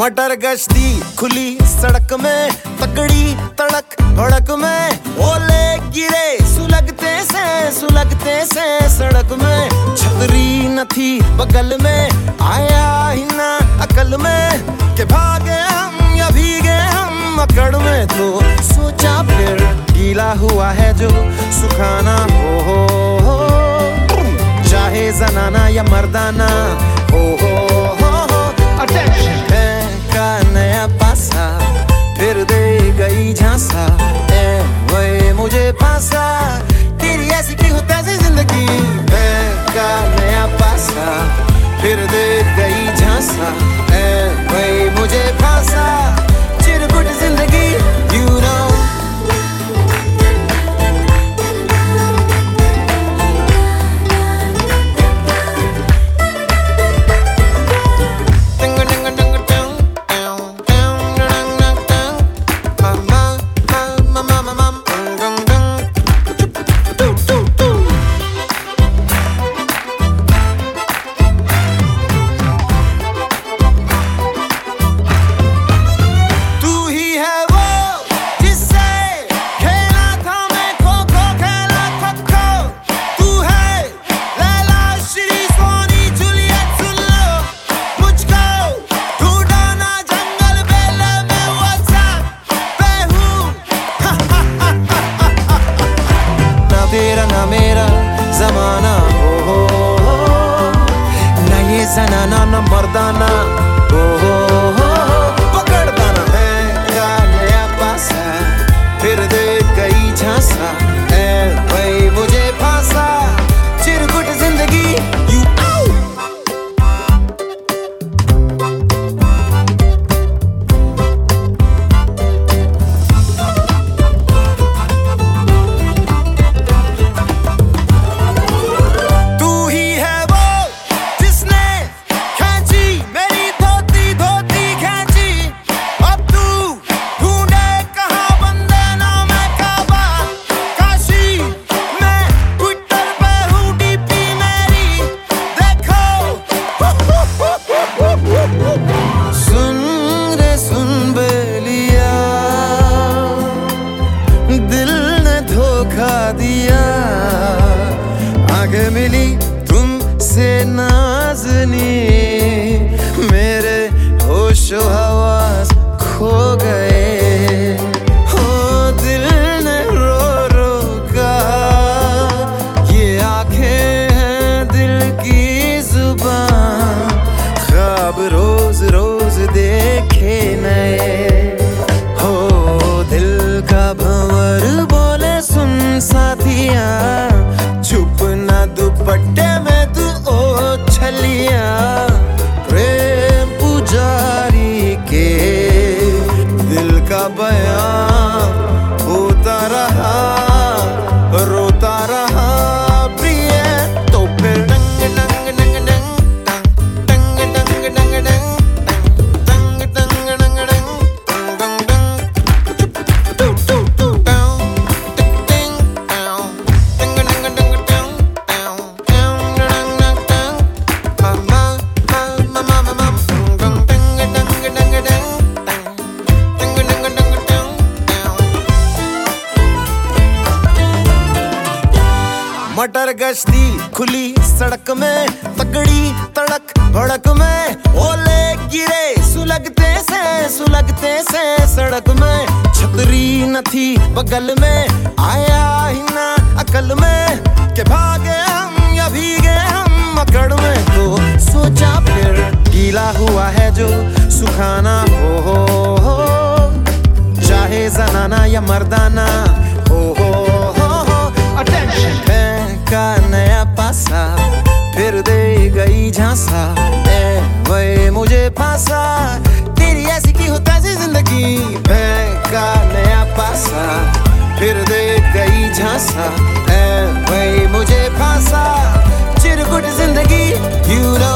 मटर गश्ती खुली सड़क में तकड़ी तड़क भड़क में ओले गिरे सुलगते से सुलगते से सड़क में। छतरी न थी बगल में आया ही ना अकल में के भागे हम या भीगे हम अकड़ में। तो सोचा फिर गीला हुआ है जो सुखाना हो हो हो। चाहे जनाना या मर्दाना हो, हो। सहनाना न मर्दाना ओहो But. गश्ती खुली सड़क में, तगड़ी तड़क भड़क में, ओले गिरे सुलगते से सुलगते से सड़क में। छतरी न थी बगल में, आया ही ना अकल में, के भागे हम या भीगे हम मकड़ में। तो सोचा फिर गीला हुआ है जो सुखाना हो हो हो। चाहे जनाना या मर्दाना झांसा वे मुझे फांसा। तेरी ऐसी की होता जी ज़िंदगी का नया पासा। फिर दे गई झांसा ए वे मुझे फांसा। चिरगुट ज़िंदगी यू नो